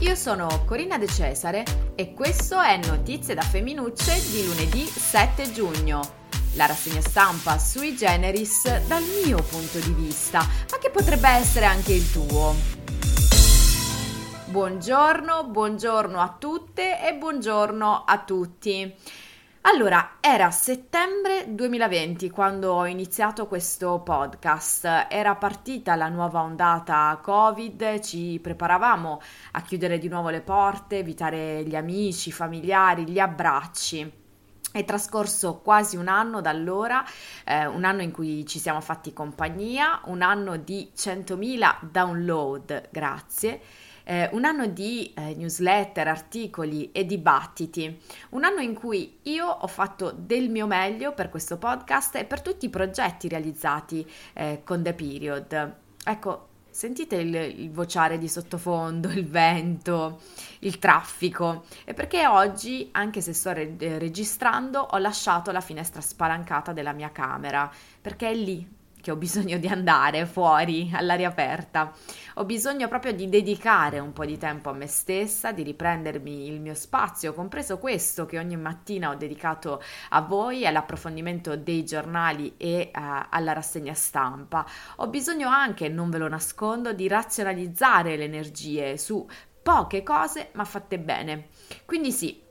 io sono Corinna De Cesare e questo è Notizie da Femminucce di lunedì 7 giugno. La rassegna stampa sui generis dal mio punto di vista, ma che potrebbe essere anche il tuo. Buongiorno, buongiorno a tutte e buongiorno a tutti. Allora, era settembre 2020 quando ho iniziato questo podcast, era partita la nuova ondata Covid, ci preparavamo a chiudere di nuovo le porte, evitare gli amici, i familiari, gli abbracci. È trascorso quasi un anno da allora, eh, un anno in cui ci siamo fatti compagnia, un anno di 100.000 download, grazie eh, un anno di eh, newsletter, articoli e dibattiti, un anno in cui io ho fatto del mio meglio per questo podcast e per tutti i progetti realizzati eh, con The Period. Ecco, sentite il, il, vociare di sottofondo, il vento, il traffico. E perché oggi, anche se sto re- registrando, ho lasciato la finestra spalancata della mia camera, perché è lì che ho bisogno di andare fuori all'aria aperta. Ho bisogno proprio di dedicare un po' di tempo a me stessa, di riprendermi il mio spazio, compreso questo che ogni mattina ho dedicato a voi, all'approfondimento dei giornali e uh, alla rassegna stampa. Ho bisogno anche, non ve lo nascondo, di razionalizzare le energie su poche cose ma fatte bene. Quindi sì,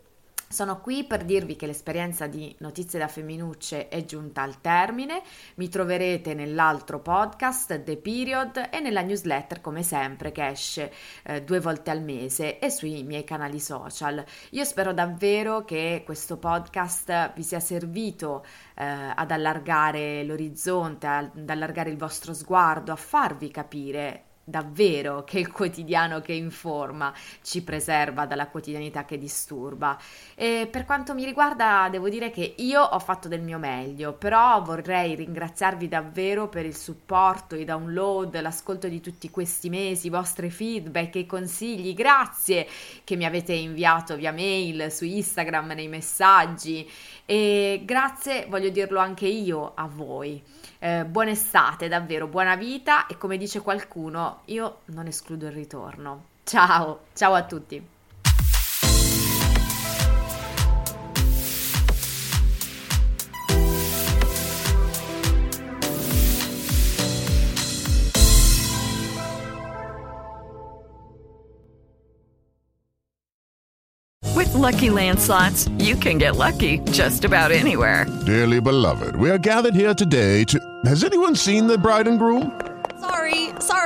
sono qui per dirvi che l'esperienza di Notizie da Femminucce è giunta al termine. Mi troverete nell'altro podcast The Period e nella newsletter come sempre che esce eh, due volte al mese e sui miei canali social. Io spero davvero che questo podcast vi sia servito eh, ad allargare l'orizzonte, ad allargare il vostro sguardo, a farvi capire davvero che il quotidiano che informa ci preserva dalla quotidianità che disturba. E per quanto mi riguarda, devo dire che io ho fatto del mio meglio, però vorrei ringraziarvi davvero per il supporto, i download, l'ascolto di tutti questi mesi, i vostri feedback e consigli. Grazie che mi avete inviato via mail, su Instagram, nei messaggi e grazie, voglio dirlo anche io a voi. Eh, buona estate, davvero, buona vita e come dice qualcuno, io non escludo il ritorno. Ciao, ciao a tutti. With lucky landslots, you can get lucky just about anywhere. Dearly beloved, we are gathered here today to. Has anyone seen the bride and groom?